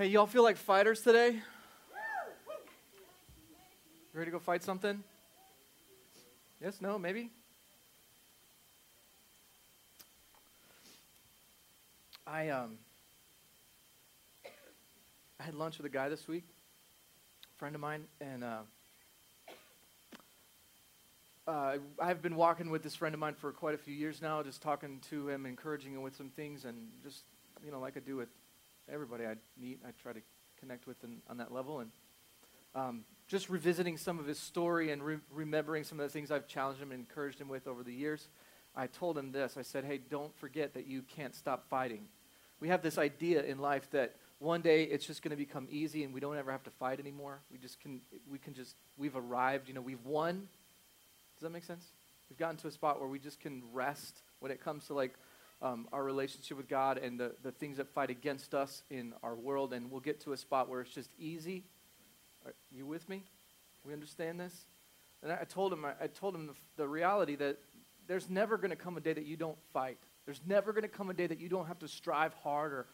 Hey, y'all feel like fighters today? Ready to go fight something? Yes, no, maybe? I um I had lunch with a guy this week, a friend of mine, and uh, uh, I've been walking with this friend of mine for quite a few years now, just talking to him, encouraging him with some things, and just you know, like I do with everybody I meet, I try to connect with in, on that level, and um, just revisiting some of his story and re- remembering some of the things I've challenged him and encouraged him with over the years. I told him this. I said, "Hey, don't forget that you can't stop fighting." We have this idea in life that one day it's just going to become easy and we don't ever have to fight anymore. We just can, we can just, we've arrived, you know, we've won. Does that make sense? We've gotten to a spot where we just can rest when it comes to like um, our relationship with God and the, the things that fight against us in our world. And we'll get to a spot where it's just easy. Are you with me? We understand this? And I, told him, I, told him the, the reality that there's never going to come a day that you don't fight. There's never going to come a day that you don't have to strive harder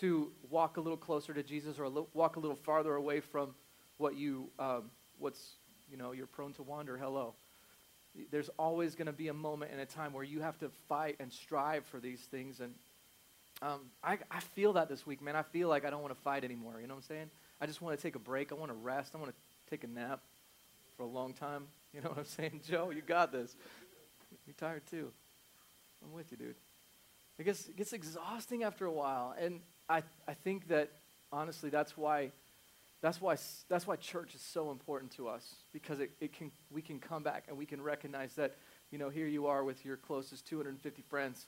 to walk a little closer to Jesus or a little, walk a little farther away from what you, um, what's, you know, you're prone to wander. Hello. There's always going to be a moment and a time where you have to fight and strive for these things. And um, I, I feel that this week, man. I feel like I don't want to fight anymore. You know what I'm saying? I just want to take a break. I want to rest. I want to take a nap for a long time. You know what I'm saying? Joe, you got this. You're tired too. I'm with you, dude. It gets, it gets exhausting after a while. And I, I think that, honestly, that's why, that's, why, that's why church is so important to us. Because it, it can, we can come back and we can recognize that, you know, here you are with your closest 250 friends.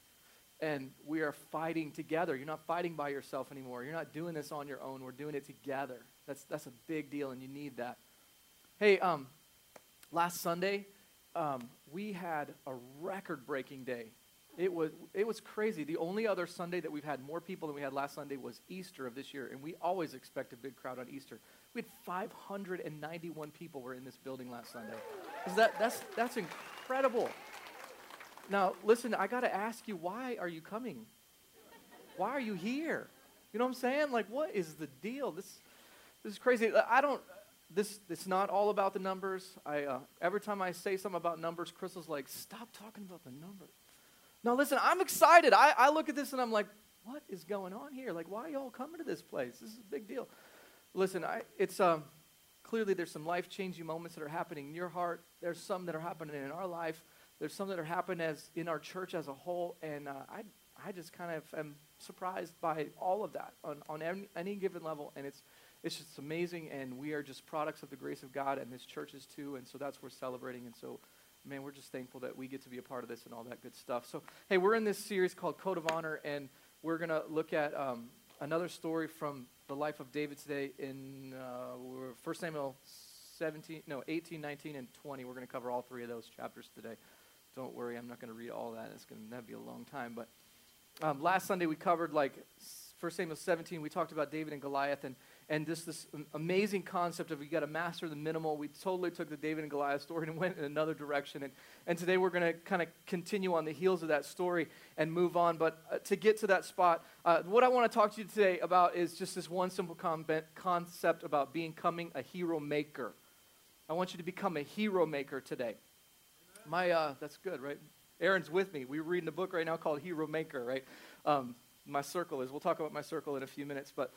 And we are fighting together. You're not fighting by yourself anymore. You're not doing this on your own. We're doing it together. That's, that's a big deal, and you need that. Hey, um, last Sunday, um, we had a record breaking day it was, it was crazy. The only other Sunday that we've had more people than we had last Sunday was Easter of this year, and we always expect a big crowd on Easter. We had 591 people were in this building last Sunday. That, that's, that's incredible. Now, listen, I got to ask you, why are you coming? Why are you here? You know what I'm saying? Like, what is the deal? This, this is crazy. I don't, this, it's not all about the numbers. I, uh, every time I say something about numbers, Crystal's like, stop talking about the numbers. Now, listen, I'm excited. I, I look at this and I'm like, what is going on here? Like, why are y'all coming to this place? This is a big deal. Listen, I, it's um, clearly there's some life changing moments that are happening in your heart. There's some that are happening in our life. There's some that are happening as in our church as a whole. And uh, I, I just kind of am surprised by all of that on, on any, any given level. And it's, it's just amazing. And we are just products of the grace of God, and this church is too. And so that's we're celebrating. And so man, we're just thankful that we get to be a part of this and all that good stuff. So, hey, we're in this series called Code of Honor, and we're going to look at um, another story from the life of David today in uh, 1 Samuel 17, no, 18, 19, and 20. We're going to cover all three of those chapters today. Don't worry, I'm not going to read all that. It's going to be a long time. But um, last Sunday we covered like 1 Samuel 17. We talked about David and Goliath, and and just this amazing concept of you got to master the minimal. We totally took the David and Goliath story and went in another direction. And, and today we're going to kind of continue on the heels of that story and move on. But uh, to get to that spot, uh, what I want to talk to you today about is just this one simple com- concept about becoming a hero maker. I want you to become a hero maker today. My, uh, that's good, right? Aaron's with me. We're reading a book right now called Hero Maker, right? Um, my circle is. We'll talk about my circle in a few minutes, but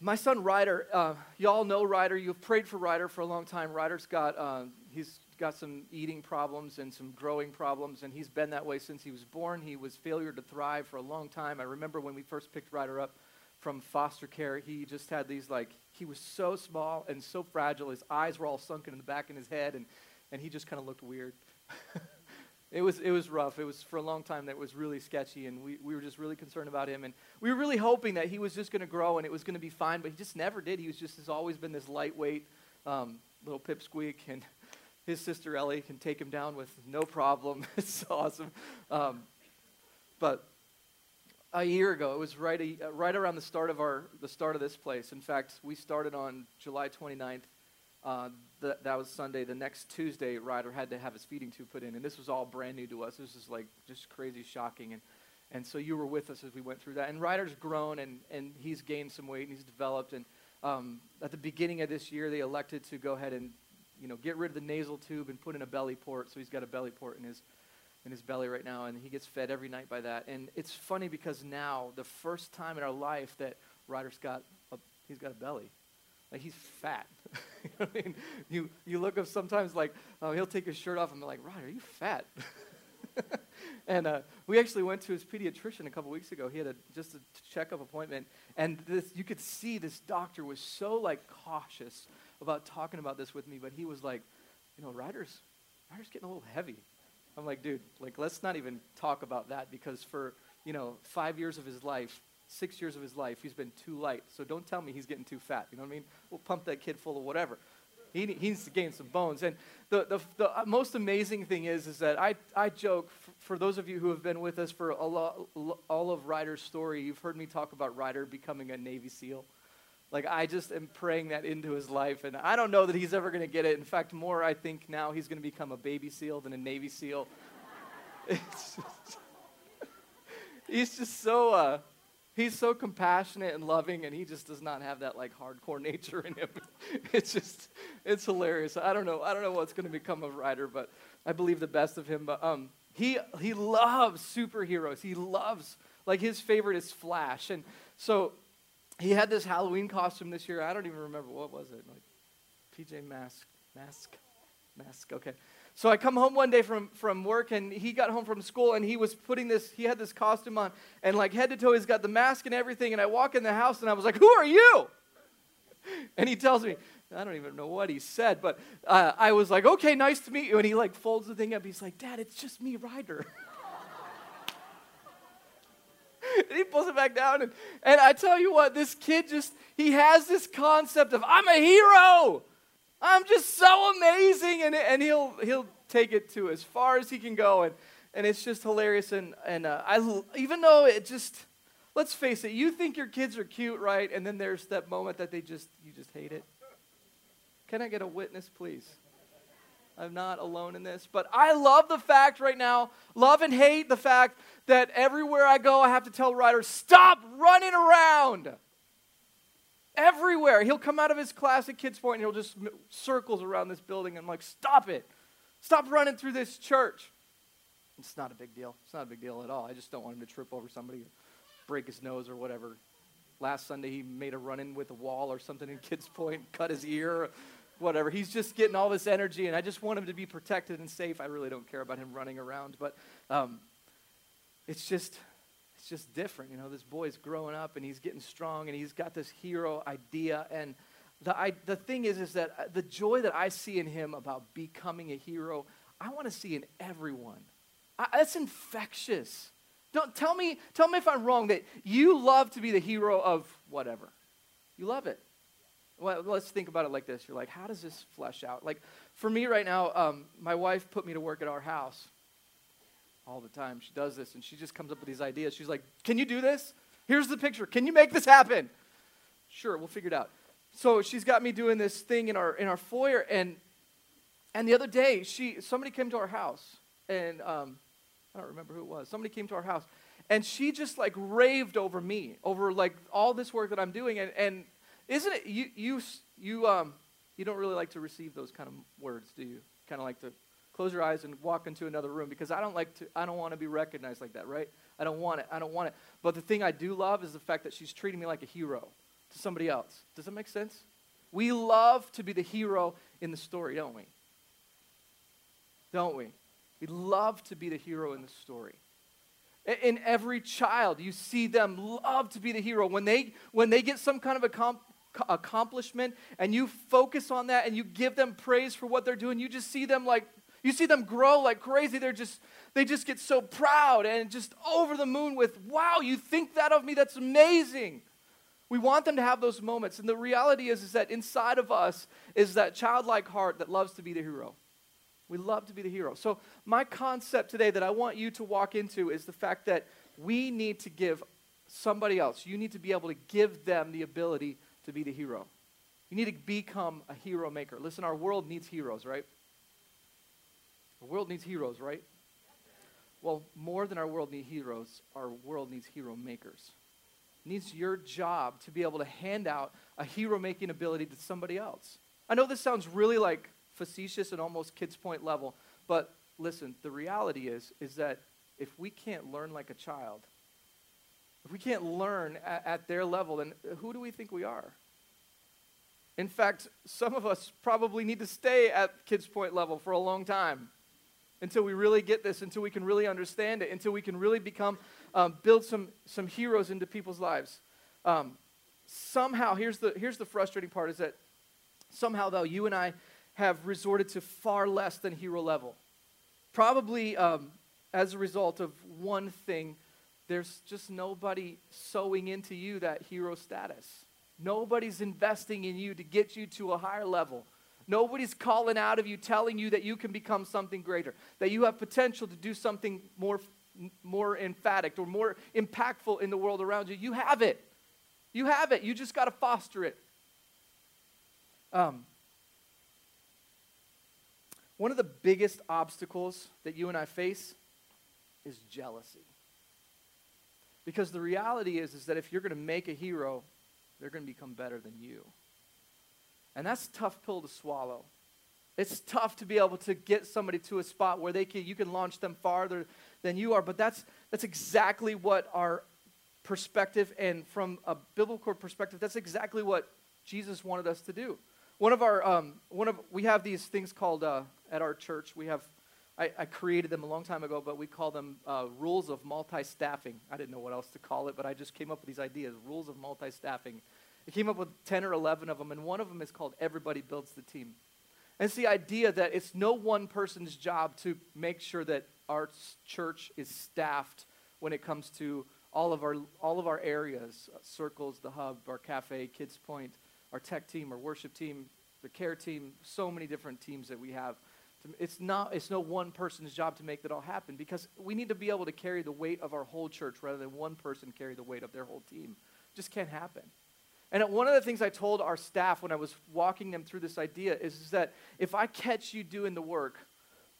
my son Ryder, uh, y'all know Ryder. You've prayed for Ryder for a long time. Ryder's got uh, he's got some eating problems and some growing problems, and he's been that way since he was born. He was failure to thrive for a long time. I remember when we first picked Ryder up from foster care, he just had these like he was so small and so fragile. His eyes were all sunken in the back of his head, and and he just kind of looked weird. It was, it was rough. It was for a long time that was really sketchy, and we, we were just really concerned about him. And we were really hoping that he was just going to grow and it was going to be fine, but he just never did. He was just has always been this lightweight um, little pipsqueak, and his sister Ellie can take him down with no problem. it's awesome. Um, but a year ago, it was right, a, right around the start of our the start of this place. In fact, we started on July 29th. Uh, that, that was Sunday. The next Tuesday, Ryder had to have his feeding tube put in, and this was all brand new to us. This is like just crazy, shocking, and And so you were with us as we went through that. And Ryder's grown and, and he's gained some weight and he's developed. And um, at the beginning of this year, they elected to go ahead and you know, get rid of the nasal tube and put in a belly port. So he's got a belly port in his in his belly right now, and he gets fed every night by that. And it's funny because now, the first time in our life that Ryder's got a, he's got a belly. Like he's fat. I mean, you you look up sometimes like uh, he'll take his shirt off and be like, Ryder, are you fat? and uh, we actually went to his pediatrician a couple weeks ago. He had a, just a checkup appointment, and this, you could see this doctor was so like cautious about talking about this with me, but he was like, you know, Ryder's Ryder's getting a little heavy. I'm like, dude, like let's not even talk about that because for you know five years of his life, six years of his life, he's been too light. So don't tell me he's getting too fat. You know what I mean? We'll pump that kid full of whatever. He, he needs to gain some bones. And the, the, the most amazing thing is, is that I, I joke, for, those of you who have been with us for all, all of Ryder's story, you've heard me talk about Ryder becoming a Navy SEAL. Like, I just am praying that into his life. And I don't know that he's ever going to get it. In fact, more, I think now he's going to become a baby SEAL than a Navy SEAL. Just, he's just so, uh, he's so compassionate and loving, and he just does not have that, like, hardcore nature in him. it's just, it's hilarious. I don't know. I don't know what's going to become of Ryder, but I believe the best of him. But um, he, he loves superheroes. He loves, like, his favorite is Flash. And so he had this Halloween costume this year. I don't even remember what was it. Like PJ Mask, mask, mask. Okay. So I come home one day from, from work and he got home from school and he was putting this, he had this costume on and like head to toe, he's got the mask and everything. And I walk in the house and I was like, Who are you? And he tells me, I don't even know what he said, but uh, I was like, Okay, nice to meet you. And he like folds the thing up. He's like, Dad, it's just me, Ryder. and he pulls it back down. And, and I tell you what, this kid just, he has this concept of, I'm a hero. I'm just so amazing. And, and he'll, he'll take it to as far as he can go. And, and it's just hilarious. And, and uh, I, even though it just, let's face it, you think your kids are cute, right? And then there's that moment that they just, you just hate it. Can I get a witness, please? I'm not alone in this. But I love the fact right now, love and hate the fact that everywhere I go, I have to tell Ryder, stop running around. Everywhere. He'll come out of his class at Kids Point and he'll just circles around this building. And I'm like, stop it. Stop running through this church. It's not a big deal. It's not a big deal at all. I just don't want him to trip over somebody or break his nose or whatever. Last Sunday, he made a run in with a wall or something in Kids Point, cut his ear whatever. He's just getting all this energy, and I just want him to be protected and safe. I really don't care about him running around, but um, it's just it's just different. You know, this boy's growing up, and he's getting strong, and he's got this hero idea. And the I, the thing is, is that uh, the joy that I see in him about becoming a hero, I want to see in everyone. I, that's infectious. Don't tell me tell me if I'm wrong that you love to be the hero of whatever. You love it. Well, let's think about it like this. You're like, how does this flesh out? Like, for me right now, um, my wife put me to work at our house all the time. She does this, and she just comes up with these ideas. She's like, can you do this? Here's the picture. Can you make this happen? Sure, we'll figure it out. So she's got me doing this thing in our in our foyer, and and the other day, she somebody came to our house, and um, I don't remember who it was. Somebody came to our house, and she just like raved over me, over like all this work that I'm doing, and and isn't it you you you um you don't really like to receive those kind of words, do you? Kind of like to close your eyes and walk into another room because I don't like to I don't want to be recognized like that, right? I don't want it. I don't want it. But the thing I do love is the fact that she's treating me like a hero to somebody else. Does that make sense? We love to be the hero in the story, don't we? Don't we? We love to be the hero in the story. In every child, you see them love to be the hero. When they, when they get some kind of accomplishment and you focus on that and you give them praise for what they're doing, you just see them like you see them grow like crazy. They're just they just get so proud and just over the moon with, "Wow, you think that of me? That's amazing." We want them to have those moments. And the reality is is that inside of us is that childlike heart that loves to be the hero. We love to be the hero. So, my concept today that I want you to walk into is the fact that we need to give somebody else, you need to be able to give them the ability to be the hero. You need to become a hero maker. Listen, our world needs heroes, right? The world needs heroes, right? Well, more than our world needs heroes, our world needs hero makers. It needs your job to be able to hand out a hero making ability to somebody else. I know this sounds really like facetious and almost kids point level, but listen, the reality is is that if we can't learn like a child, if we can't learn at, at their level, then who do we think we are? In fact, some of us probably need to stay at kids point level for a long time until we really get this, until we can really understand it, until we can really become, um, build some, some heroes into people's lives. Um, somehow, here's the, here's the frustrating part is that somehow, though, you and I have resorted to far less than hero level. Probably um, as a result of one thing, there's just nobody sowing into you that hero status. Nobody's investing in you to get you to a higher level. Nobody's calling out of you, telling you that you can become something greater, that you have potential to do something more, more emphatic or more impactful in the world around you. You have it. You have it. You just got to foster it. Um, one of the biggest obstacles that you and I face is jealousy. Because the reality is, is that if you're going to make a hero, they're going to become better than you. And that's a tough pill to swallow. It's tough to be able to get somebody to a spot where they can, you can launch them farther than you are. But that's, that's exactly what our perspective, and from a biblical perspective, that's exactly what Jesus wanted us to do. One of our, um, one of, we have these things called, uh, at our church, we have, I, I, created them a long time ago, but we call them uh, rules of multi-staffing. I didn't know what else to call it, but I just came up with these ideas, rules of multi-staffing. He came up with 10 or 11 of them, and one of them is called Everybody Builds the Team. And it's the idea that it's no one person's job to make sure that our church is staffed when it comes to all of our, all of our areas uh, circles, the hub, our cafe, Kids Point, our tech team, our worship team, the care team, so many different teams that we have. It's, not, it's no one person's job to make that all happen because we need to be able to carry the weight of our whole church rather than one person carry the weight of their whole team. It just can't happen. And one of the things I told our staff when I was walking them through this idea is, is that if I catch you doing the work,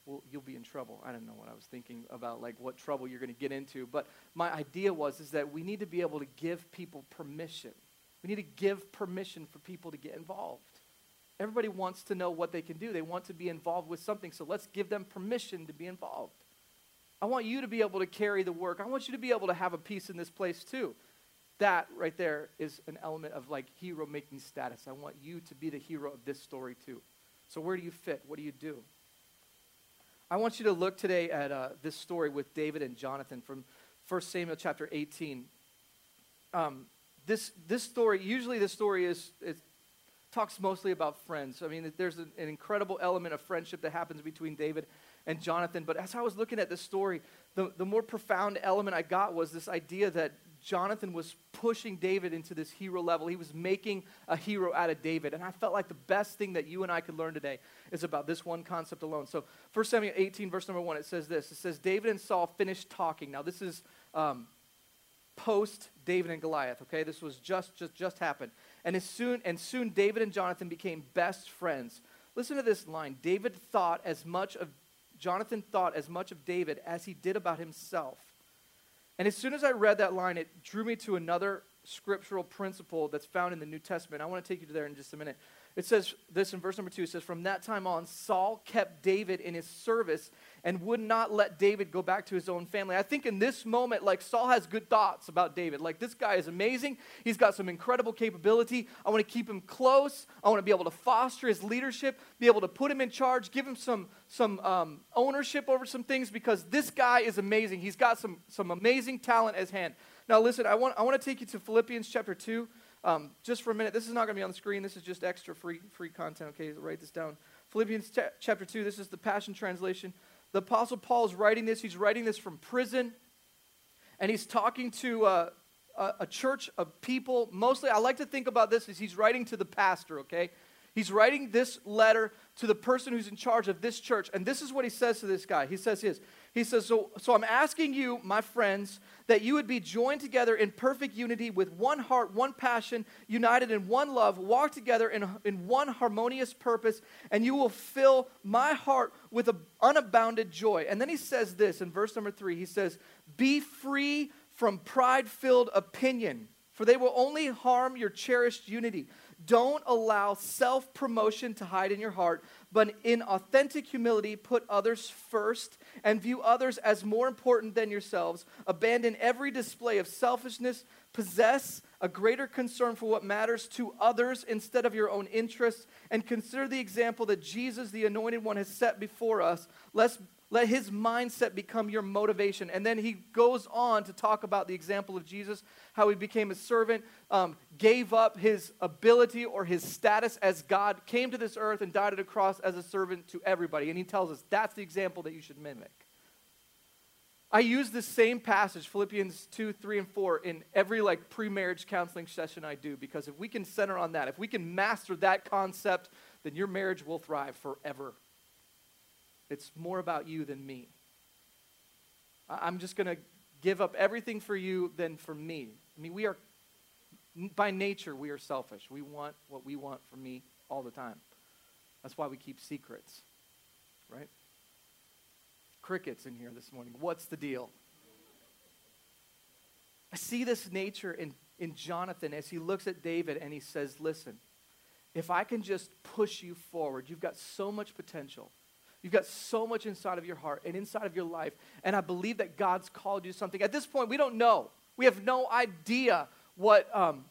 well, you'll be in trouble. I don't know what I was thinking about, like what trouble you're going to get into. But my idea was is that we need to be able to give people permission. We need to give permission for people to get involved. Everybody wants to know what they can do. They want to be involved with something. So let's give them permission to be involved. I want you to be able to carry the work. I want you to be able to have a piece in this place too that right there is an element of like hero making status. I want you to be the hero of this story too. So, where do you fit? What do you do? I want you to look today at uh, this story with David and Jonathan from 1 Samuel chapter 18. Um, this, this story, usually this story is, it talks mostly about friends. I mean, there's an, an incredible element of friendship that happens between David and Jonathan. But as I was looking at this story, the, the more profound element I got was this idea that Jonathan was pushing David into this hero level. He was making a hero out of David. And I felt like the best thing that you and I could learn today is about this one concept alone. So 1 Samuel 18, verse number 1, it says this. It says, David and Saul finished talking. Now, this is um, post David and Goliath, okay? This was just, just, just happened. And, as soon, and soon David and Jonathan became best friends. Listen to this line. David thought as much of, Jonathan thought as much of David as he did about himself. And as soon as I read that line, it drew me to another scriptural principle that's found in the New Testament. I want to take you to there in just a minute. It says this in verse number two. It says, From that time on, Saul kept David in his service and would not let David go back to his own family. I think in this moment, like Saul has good thoughts about David. Like, this guy is amazing. He's got some incredible capability. I want to keep him close. I want to be able to foster his leadership, be able to put him in charge, give him some, some um, ownership over some things because this guy is amazing. He's got some, some amazing talent as hand. Now, listen, I want, I want to take you to Philippians chapter 2. Um, just for a minute, this is not going to be on the screen. This is just extra free, free content. Okay, write this down. Philippians t- chapter 2, this is the Passion Translation. The Apostle Paul is writing this. He's writing this from prison, and he's talking to uh, a, a church of people. Mostly, I like to think about this as he's writing to the pastor, okay? He's writing this letter to the person who's in charge of this church. And this is what he says to this guy. He says his. He says, so, so I'm asking you, my friends, that you would be joined together in perfect unity with one heart, one passion, united in one love, walk together in, in one harmonious purpose, and you will fill my heart with unabounded joy. And then he says this in verse number three He says, Be free from pride filled opinion, for they will only harm your cherished unity. Don't allow self promotion to hide in your heart, but in authentic humility, put others first and view others as more important than yourselves. Abandon every display of selfishness. Possess a greater concern for what matters to others instead of your own interests. And consider the example that Jesus, the Anointed One, has set before us. Let's let his mindset become your motivation. And then he goes on to talk about the example of Jesus, how he became a servant, um, gave up his ability or his status as God, came to this earth and died at a cross as a servant to everybody. And he tells us that's the example that you should mimic. I use this same passage, Philippians 2, 3, and 4, in every like pre-marriage counseling session I do, because if we can center on that, if we can master that concept, then your marriage will thrive forever. It's more about you than me. I'm just going to give up everything for you than for me. I mean, we are, by nature, we are selfish. We want what we want for me all the time. That's why we keep secrets, right? Crickets in here this morning. What's the deal? I see this nature in, in Jonathan as he looks at David and he says, Listen, if I can just push you forward, you've got so much potential. You've got so much inside of your heart and inside of your life. And I believe that God's called you something. At this point, we don't know. We have no idea what, um,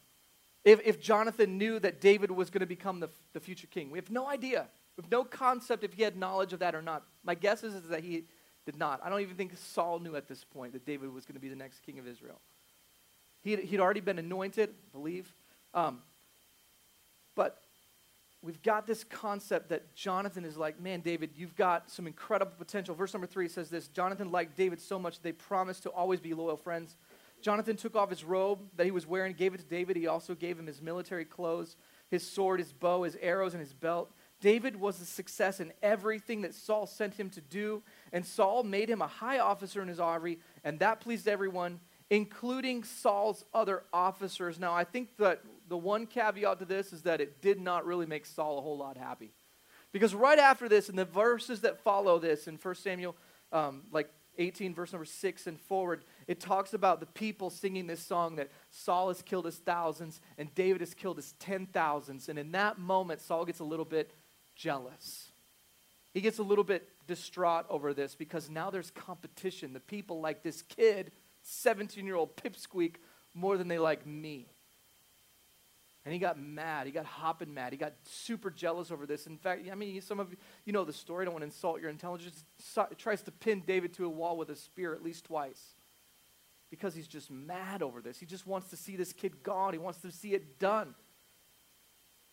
if, if Jonathan knew that David was going to become the, the future king. We have no idea. We have no concept if he had knowledge of that or not. My guess is, is that he did not. I don't even think Saul knew at this point that David was going to be the next king of Israel. He he'd already been anointed, I believe. Um, but we've got this concept that Jonathan is like, man, David, you've got some incredible potential. Verse number three says this Jonathan liked David so much they promised to always be loyal friends. Jonathan took off his robe that he was wearing, gave it to David. He also gave him his military clothes, his sword, his bow, his arrows, and his belt. David was a success in everything that Saul sent him to do, and Saul made him a high officer in his army, and that pleased everyone, including Saul's other officers. Now, I think that the one caveat to this is that it did not really make Saul a whole lot happy. Because right after this, in the verses that follow this, in 1 Samuel, um, like 18, verse number 6 and forward, it talks about the people singing this song that Saul has killed his thousands and David has killed his ten thousands. And in that moment, Saul gets a little bit jealous. He gets a little bit distraught over this because now there's competition. The people like this kid, 17 year old pipsqueak, more than they like me. And he got mad. He got hopping mad. He got super jealous over this. In fact, I mean, some of you, know the story. Don't want to insult your intelligence. So, tries to pin David to a wall with a spear at least twice because he's just mad over this. He just wants to see this kid gone. He wants to see it done.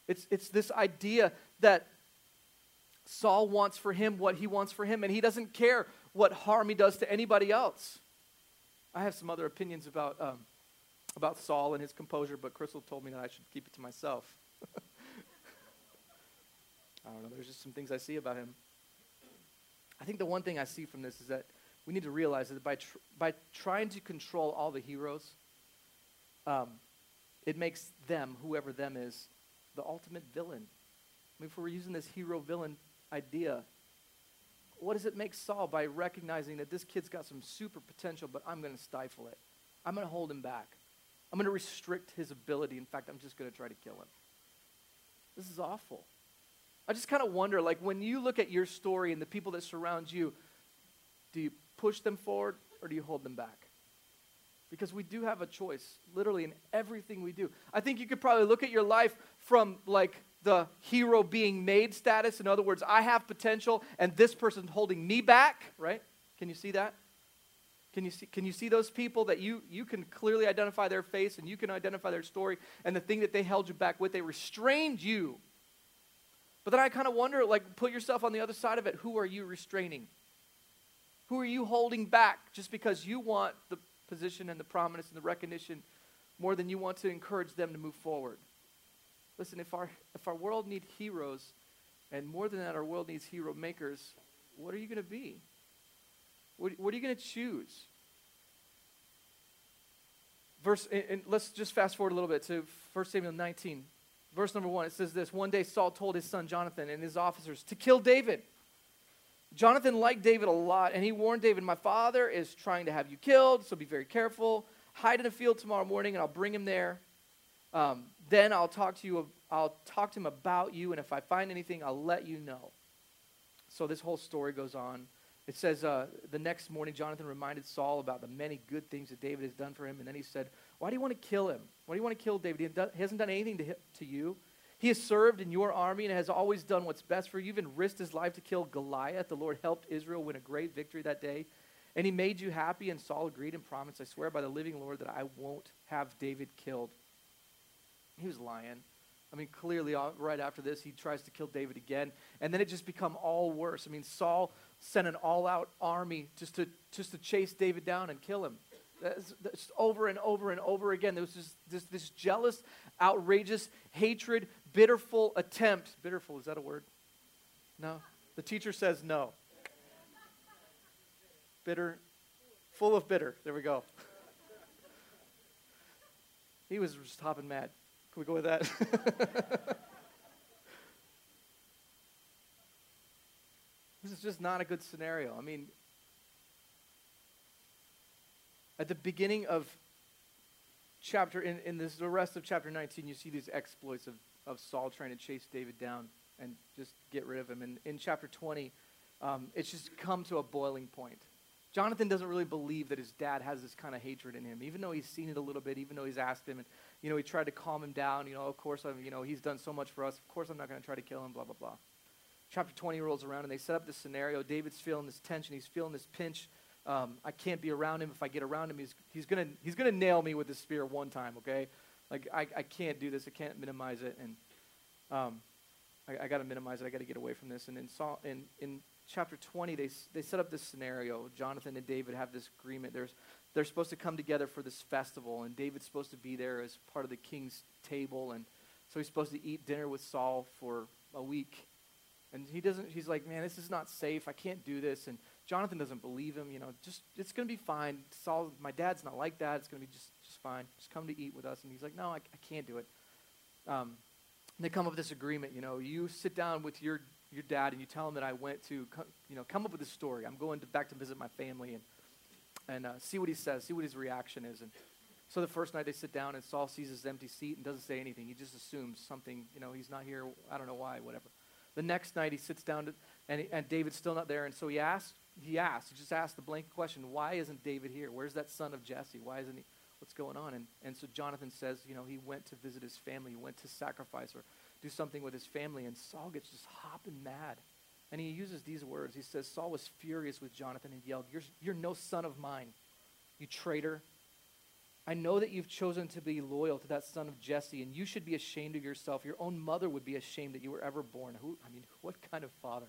It's, it's this idea that Saul wants for him what he wants for him, and he doesn't care what harm he does to anybody else. I have some other opinions about um, about Saul and his composure, but Crystal told me that I should keep it to myself. I don't know. There's just some things I see about him. I think the one thing I see from this is that we need to realize that by, tr- by trying to control all the heroes, um, it makes them, whoever them is, the ultimate villain. I mean, if we're using this hero villain idea, what does it make Saul by recognizing that this kid's got some super potential, but I'm going to stifle it? I'm going to hold him back. I'm going to restrict his ability. In fact, I'm just going to try to kill him. This is awful. I just kind of wonder like, when you look at your story and the people that surround you, do you push them forward or do you hold them back? Because we do have a choice, literally, in everything we do. I think you could probably look at your life from like the hero being made status. In other words, I have potential and this person's holding me back, right? Can you see that? Can you see, can you see those people that you, you can clearly identify their face and you can identify their story and the thing that they held you back with? They restrained you. But then I kind of wonder, like, put yourself on the other side of it. Who are you restraining? Who are you holding back just because you want the position and the prominence and the recognition more than you want to encourage them to move forward? Listen, if our, if our world needs heroes, and more than that, our world needs hero makers, what are you going to be? What, what are you going to choose? Verse, and, and let's just fast forward a little bit to 1 Samuel 19. Verse number one, it says this One day Saul told his son Jonathan and his officers to kill David. Jonathan liked David a lot, and he warned David, My father is trying to have you killed, so be very careful. Hide in a field tomorrow morning, and I'll bring him there. Um, then I'll talk to you. I'll talk to him about you, and if I find anything, I'll let you know. So this whole story goes on. It says uh, the next morning, Jonathan reminded Saul about the many good things that David has done for him, and then he said, "Why do you want to kill him? Why do you want to kill David? He hasn't done anything to, to you. He has served in your army and has always done what's best for you. Even risked his life to kill Goliath. The Lord helped Israel win a great victory that day. And he made you happy, and Saul agreed and promised, I swear by the living Lord that I won't have David killed. He was lying. I mean, clearly, right after this, he tries to kill David again. And then it just become all worse. I mean, Saul sent an all-out army just to, just to chase David down and kill him. That's, that's over and over and over again. There was this, this, this jealous, outrageous hatred, bitterful attempt. Bitterful, is that a word? No? The teacher says no. Bitter, full of bitter. There we go. he was just hopping mad. Can we go with that? is just not a good scenario. I mean, at the beginning of chapter, in, in this, the rest of chapter 19, you see these exploits of, of Saul trying to chase David down and just get rid of him. And in chapter 20, um, it's just come to a boiling point. Jonathan doesn't really believe that his dad has this kind of hatred in him, even though he's seen it a little bit, even though he's asked him, and you know he tried to calm him down. You know, of course, I'm, you know he's done so much for us. Of course, I'm not going to try to kill him. Blah blah blah. Chapter 20 rolls around, and they set up this scenario. David's feeling this tension. He's feeling this pinch. Um, I can't be around him. If I get around him, he's, he's going to he's gonna nail me with his spear one time, okay? Like, I, I can't do this. I can't minimize it. And um, I, I got to minimize it. I got to get away from this. And in, Saul, in, in chapter 20, they, they set up this scenario. Jonathan and David have this agreement. There's, they're supposed to come together for this festival, and David's supposed to be there as part of the king's table. And so he's supposed to eat dinner with Saul for a week. And he doesn't, he's like, man, this is not safe. I can't do this. And Jonathan doesn't believe him. You know, just it's going to be fine. Saul, my dad's not like that. It's going to be just just fine. Just come to eat with us. And he's like, no, I, I can't do it. Um, they come up with this agreement. You know, you sit down with your your dad and you tell him that I went to, you know, come up with a story. I'm going to, back to visit my family and and uh, see what he says, see what his reaction is. And so the first night they sit down and Saul sees his empty seat and doesn't say anything. He just assumes something. You know, he's not here. I don't know why. Whatever. The next night he sits down to, and, and David's still not there. And so he asks he asked, he just asked the blank question, why isn't David here? Where's that son of Jesse? Why isn't he? What's going on? And, and so Jonathan says, you know, he went to visit his family. He went to sacrifice or do something with his family. And Saul gets just hopping mad. And he uses these words. He says, Saul was furious with Jonathan and yelled, you're, you're no son of mine, you traitor. I know that you've chosen to be loyal to that son of Jesse, and you should be ashamed of yourself. Your own mother would be ashamed that you were ever born. Who, I mean, what kind of father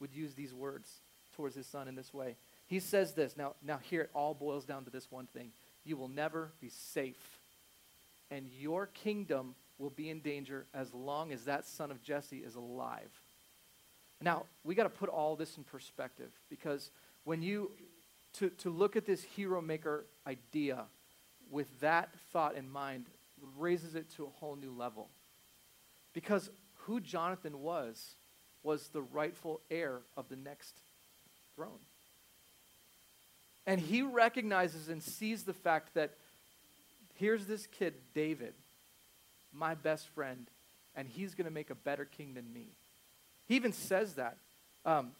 would use these words? towards his son in this way. He says this. Now, now here it all boils down to this one thing. You will never be safe. And your kingdom will be in danger as long as that son of Jesse is alive. Now, we got to put all this in perspective because when you, to, to look at this hero maker idea with that thought in mind, raises it to a whole new level. Because who Jonathan was, was the rightful heir of the next throne. And he recognizes and sees the fact that here's this kid, David, my best friend, and he's going to make a better king than me. He even says that. Um,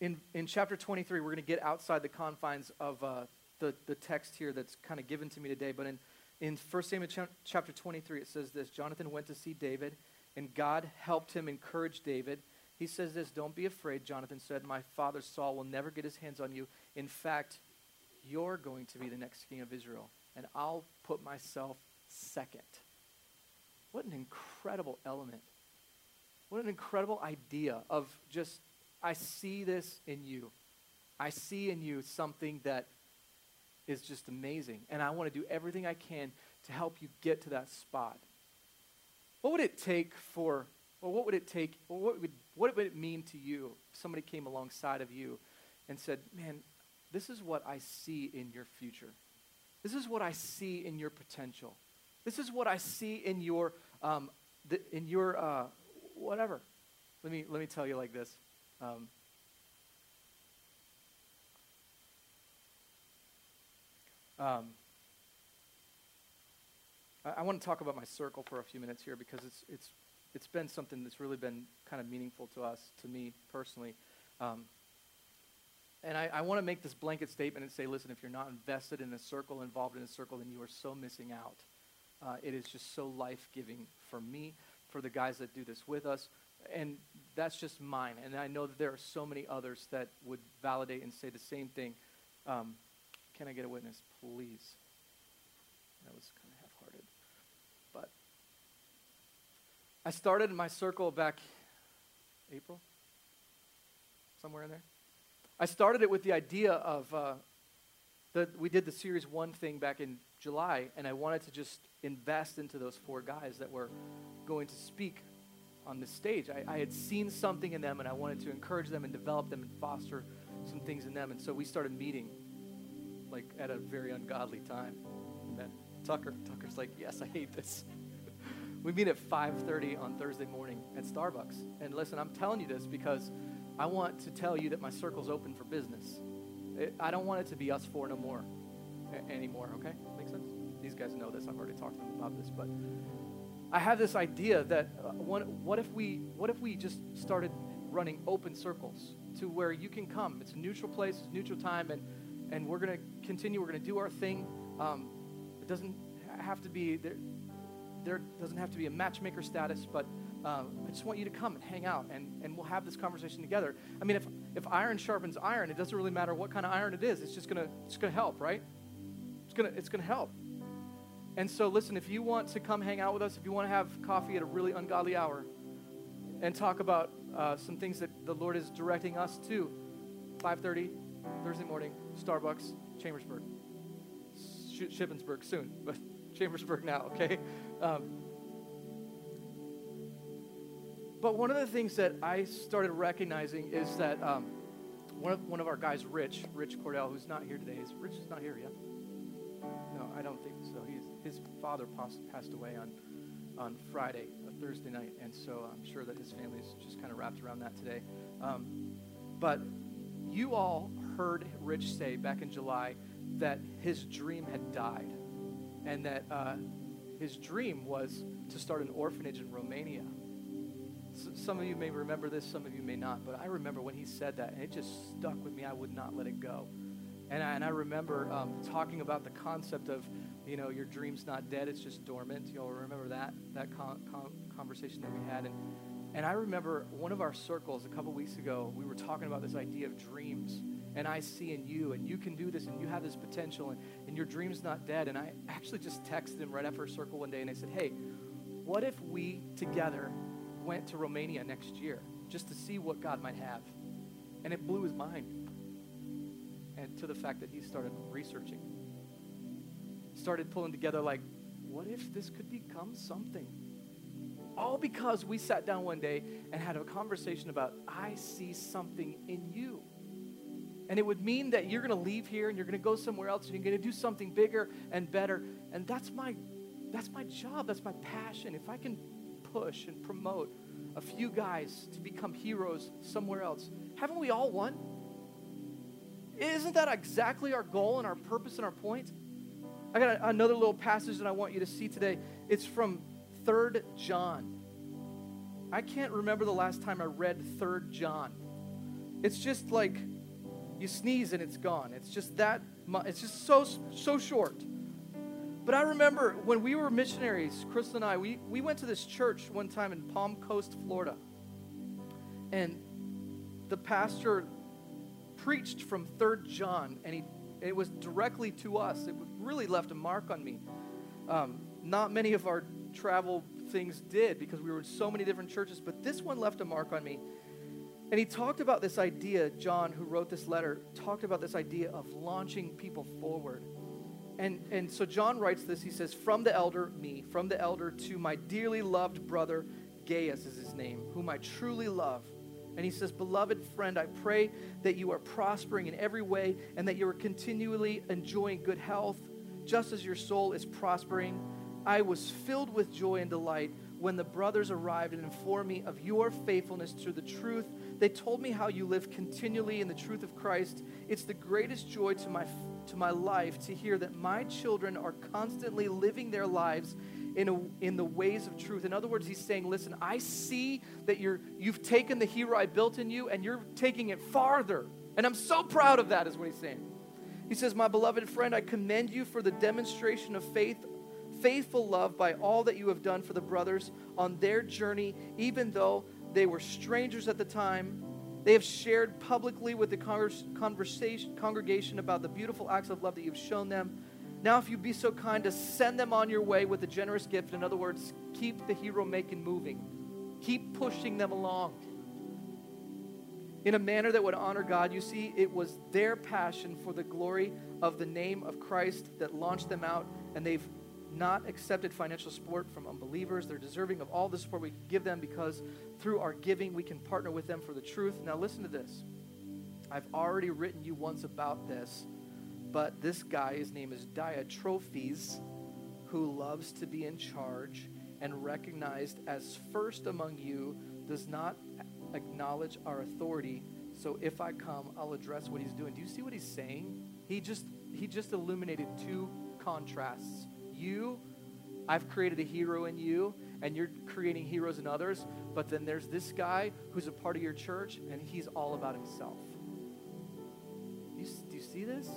in, in chapter 23, we're going to get outside the confines of uh, the, the text here that's kind of given to me today. But in, in 1 Samuel ch- chapter 23, it says this Jonathan went to see David, and God helped him encourage David. He says this Don't be afraid, Jonathan said. My father Saul will never get his hands on you. In fact, you're going to be the next king of Israel, and I'll put myself second. What an incredible element. What an incredible idea of just, I see this in you. I see in you something that is just amazing, and I want to do everything I can to help you get to that spot. What would it take for, or what would it take, or what would What would it mean to you if somebody came alongside of you and said, Man, this is what I see in your future. This is what I see in your potential. This is what I see in your, um, in your uh, whatever. Let me, let me tell you like this. Um, um, I, I want to talk about my circle for a few minutes here because it's, it's, it's been something that's really been kind of meaningful to us, to me personally. Um, and I, I want to make this blanket statement and say, listen, if you're not invested in a circle, involved in a circle, then you are so missing out. Uh, it is just so life giving for me, for the guys that do this with us. And that's just mine. And I know that there are so many others that would validate and say the same thing. Um, can I get a witness, please? That was kind of half hearted. But I started my circle back April, somewhere in there. I started it with the idea of uh, we did the series one thing back in July, and I wanted to just invest into those four guys that were going to speak on this stage. I, I, had seen something in them, and I wanted to encourage them and develop them and foster some things in them. And so we started meeting, like at a very ungodly time. And then Tucker, Tucker's like, "Yes, I hate this." we meet at 5:30 on Thursday morning at Starbucks. And listen, I'm telling you this because I want to tell you that my circle's open for business. It, I don't want it to be us four no more a- anymore, okay? Make sense? These guys know this. I've already talked to them about this, but I have this idea that uh, what, what if we what if we just started running open circles to where you can come. It's a neutral place, it's neutral time, and and we're going to continue. We're going to do our thing. Um, it doesn't have to be there. There doesn't have to be a matchmaker status, but um, I just want you to come and hang out, and, and we'll have this conversation together. I mean, if, if iron sharpens iron, it doesn't really matter what kind of iron it is. It's just gonna it's gonna help, right? It's gonna it's gonna help. And so, listen, if you want to come hang out with us, if you want to have coffee at a really ungodly hour, and talk about uh, some things that the Lord is directing us to, 5:30 Thursday morning, Starbucks, Chambersburg, Sh- Shippensburg soon, but Chambersburg now, okay? Um, but one of the things that I started recognizing is that um, one, of, one of our guys, Rich, Rich Cordell, who's not here today, is Rich is not here yet? No, I don't think so. He's, his father passed, passed away on, on Friday, a Thursday night, and so I'm sure that his family's just kind of wrapped around that today. Um, but you all heard Rich say back in July that his dream had died, and that uh, his dream was to start an orphanage in Romania some of you may remember this, some of you may not, but I remember when he said that, and it just stuck with me. I would not let it go. And I, and I remember um, talking about the concept of, you know, your dream's not dead, it's just dormant. You'll remember that, that con- con- conversation that we had. And, and I remember one of our circles a couple weeks ago, we were talking about this idea of dreams. And I see in you, and you can do this, and you have this potential, and, and your dream's not dead. And I actually just texted him right after a circle one day, and I said, hey, what if we together went to Romania next year just to see what God might have. And it blew his mind. And to the fact that he started researching, started pulling together, like, what if this could become something? All because we sat down one day and had a conversation about, I see something in you. And it would mean that you're going to leave here and you're going to go somewhere else and you're going to do something bigger and better. And that's my that's my job. That's my passion. If I can push and promote a few guys to become heroes somewhere else. Haven't we all won? Isn't that exactly our goal and our purpose and our point? I got a, another little passage that I want you to see today. It's from 3rd John. I can't remember the last time I read 3rd John. It's just like you sneeze and it's gone. It's just that it's just so so short. But I remember when we were missionaries, Chris and I, we, we went to this church one time in Palm Coast, Florida. And the pastor preached from 3rd John, and he, it was directly to us. It really left a mark on me. Um, not many of our travel things did because we were in so many different churches, but this one left a mark on me. And he talked about this idea, John, who wrote this letter, talked about this idea of launching people forward. And, and so John writes this. He says, From the elder, me, from the elder to my dearly loved brother, Gaius is his name, whom I truly love. And he says, Beloved friend, I pray that you are prospering in every way and that you are continually enjoying good health, just as your soul is prospering. I was filled with joy and delight when the brothers arrived and informed me of your faithfulness to the truth. They told me how you live continually in the truth of Christ. It's the greatest joy to my, to my life to hear that my children are constantly living their lives in, a, in the ways of truth. In other words, he's saying, Listen, I see that you're, you've taken the hero I built in you and you're taking it farther. And I'm so proud of that, is what he's saying. He says, My beloved friend, I commend you for the demonstration of faith, faithful love by all that you have done for the brothers on their journey, even though they were strangers at the time. They have shared publicly with the conversation, congregation about the beautiful acts of love that you've shown them. Now, if you'd be so kind to send them on your way with a generous gift, in other words, keep the hero making moving, keep pushing them along in a manner that would honor God. You see, it was their passion for the glory of the name of Christ that launched them out, and they've not accepted financial support from unbelievers. They're deserving of all the support we give them because through our giving, we can partner with them for the truth. Now, listen to this. I've already written you once about this but this guy, his name is Diotrephes, who loves to be in charge and recognized as first among you, does not acknowledge our authority. So if I come, I'll address what he's doing. Do you see what he's saying? He just he just illuminated two contrasts. You, I've created a hero in you, and you're creating heroes in others. But then there's this guy who's a part of your church, and he's all about himself. You, do you see this?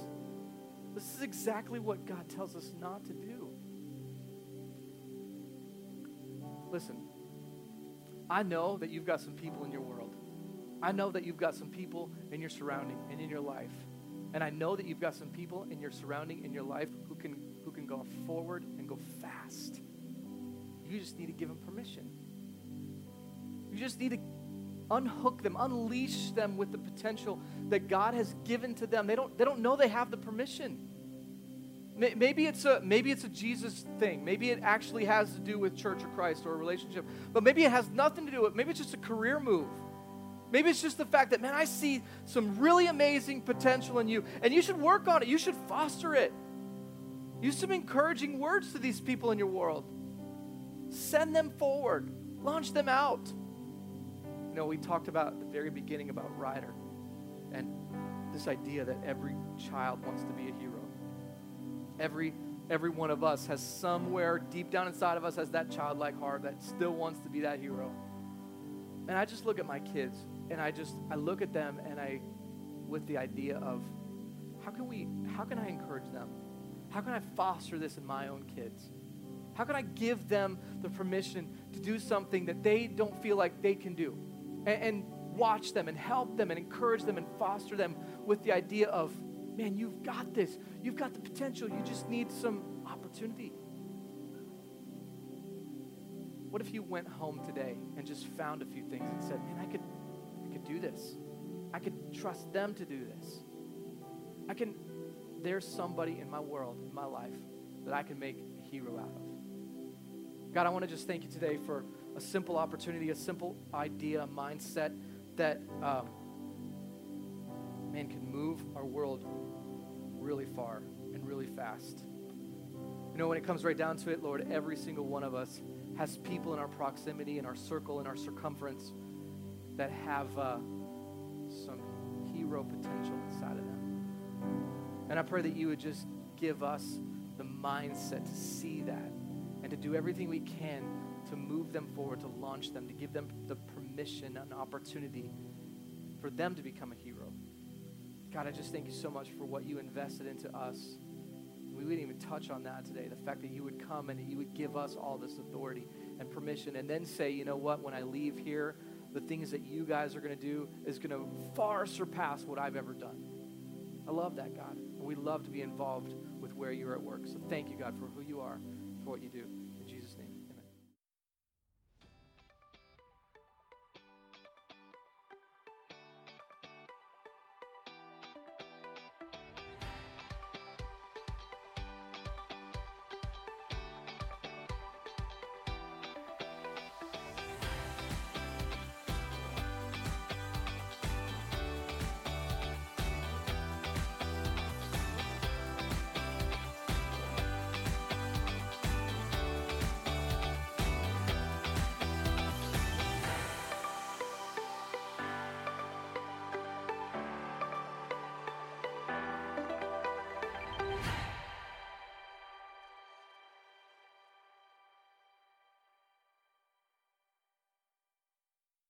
This is exactly what God tells us not to do. Listen, I know that you've got some people in your world. I know that you've got some people in your surrounding and in your life. And I know that you've got some people in your surrounding in your life who can go forward and go fast. You just need to give them permission. You just need to unhook them, unleash them with the potential that God has given to them. They don't, they don't know they have the permission. Maybe it's, a, maybe it's a Jesus thing. Maybe it actually has to do with church or Christ or a relationship. But maybe it has nothing to do with it. Maybe it's just a career move. Maybe it's just the fact that, man, I see some really amazing potential in you, and you should work on it. You should foster it. Use some encouraging words to these people in your world. Send them forward, launch them out. You know, we talked about at the very beginning about Ryder and this idea that every child wants to be a hero. Every every one of us has somewhere deep down inside of us has that childlike heart that still wants to be that hero. And I just look at my kids and I just I look at them and I with the idea of how can we how can I encourage them? How can I foster this in my own kids? How can I give them the permission to do something that they don't feel like they can do? and, and watch them and help them and encourage them and foster them with the idea of, man, you've got this. You've got the potential. You just need some opportunity. What if you went home today and just found a few things and said, man, I could, I could do this. I could trust them to do this. I can, there's somebody in my world, in my life, that I can make a hero out of. God, I want to just thank you today for a simple opportunity, a simple idea, a mindset that, um, man, can move our world really far and really fast. You know, when it comes right down to it, Lord, every single one of us has people in our proximity, in our circle, in our circumference that have uh, some hero potential inside of them. And I pray that you would just give us the mindset to see that and to do everything we can to move them forward, to launch them, to give them the permission and opportunity for them to become a hero. God, I just thank you so much for what you invested into us. We didn't even touch on that today. The fact that you would come and you would give us all this authority and permission, and then say, you know what, when I leave here, the things that you guys are going to do is going to far surpass what I've ever done. I love that, God. We love to be involved with where you're at work. So thank you, God, for who you are, for what you do.